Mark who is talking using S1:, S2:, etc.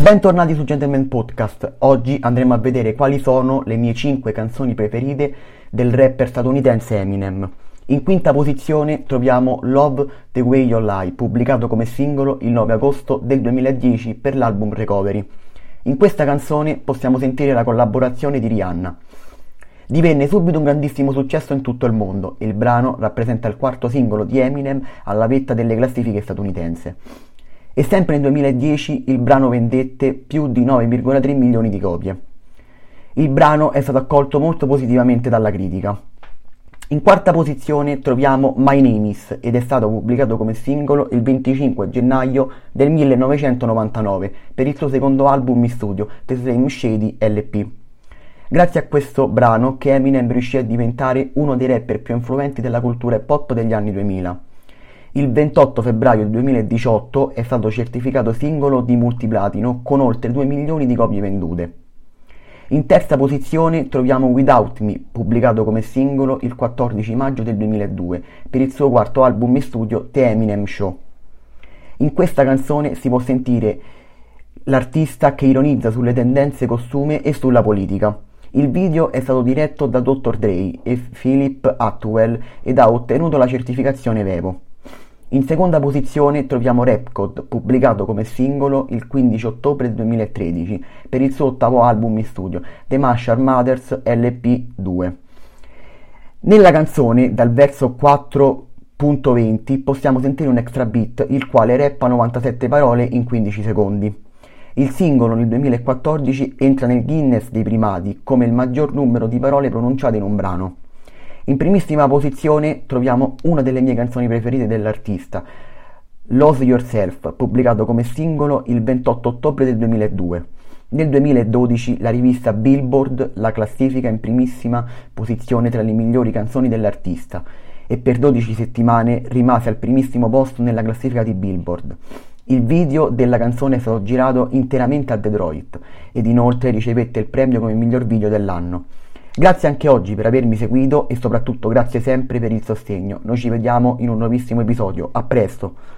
S1: Bentornati su Gentleman Podcast. Oggi andremo a vedere quali sono le mie 5 canzoni preferite del rapper statunitense Eminem. In quinta posizione troviamo Love the Way You Lie, pubblicato come singolo il 9 agosto del 2010 per l'album Recovery. In questa canzone possiamo sentire la collaborazione di Rihanna. Divenne subito un grandissimo successo in tutto il mondo. Il brano rappresenta il quarto singolo di Eminem alla vetta delle classifiche statunitense e sempre nel 2010 il brano vendette più di 9,3 milioni di copie. Il brano è stato accolto molto positivamente dalla critica. In quarta posizione troviamo My Name Is ed è stato pubblicato come singolo il 25 gennaio del 1999 per il suo secondo album in studio, The Slim Shady LP. Grazie a questo brano che Eminem riuscì a diventare uno dei rapper più influenti della cultura pop degli anni 2000 il 28 febbraio 2018 è stato certificato singolo di multiplatino con oltre 2 milioni di copie vendute. In terza posizione troviamo Without Me, pubblicato come singolo il 14 maggio del 2002 per il suo quarto album in studio The Eminem Show. In questa canzone si può sentire l'artista che ironizza sulle tendenze costume e sulla politica. Il video è stato diretto da Dr. Dre e Philip Atwell ed ha ottenuto la certificazione Vevo. In seconda posizione troviamo Repcode, pubblicato come singolo il 15 ottobre 2013 per il suo ottavo album in studio, The Marshall Mothers LP2. Nella canzone, dal verso 4.20, possiamo sentire un extra beat, il quale rappa 97 parole in 15 secondi. Il singolo nel 2014 entra nel Guinness dei primati come il maggior numero di parole pronunciate in un brano. In primissima posizione troviamo una delle mie canzoni preferite dell'artista, Lose Yourself, pubblicato come singolo il 28 ottobre del 2002. Nel 2012 la rivista Billboard la classifica in primissima posizione tra le migliori canzoni dell'artista e per 12 settimane rimase al primissimo posto nella classifica di Billboard. Il video della canzone è stato girato interamente a Detroit ed inoltre ricevette il premio come miglior video dell'anno. Grazie anche oggi per avermi seguito e soprattutto grazie sempre per il sostegno. Noi ci vediamo in un nuovissimo episodio. A presto!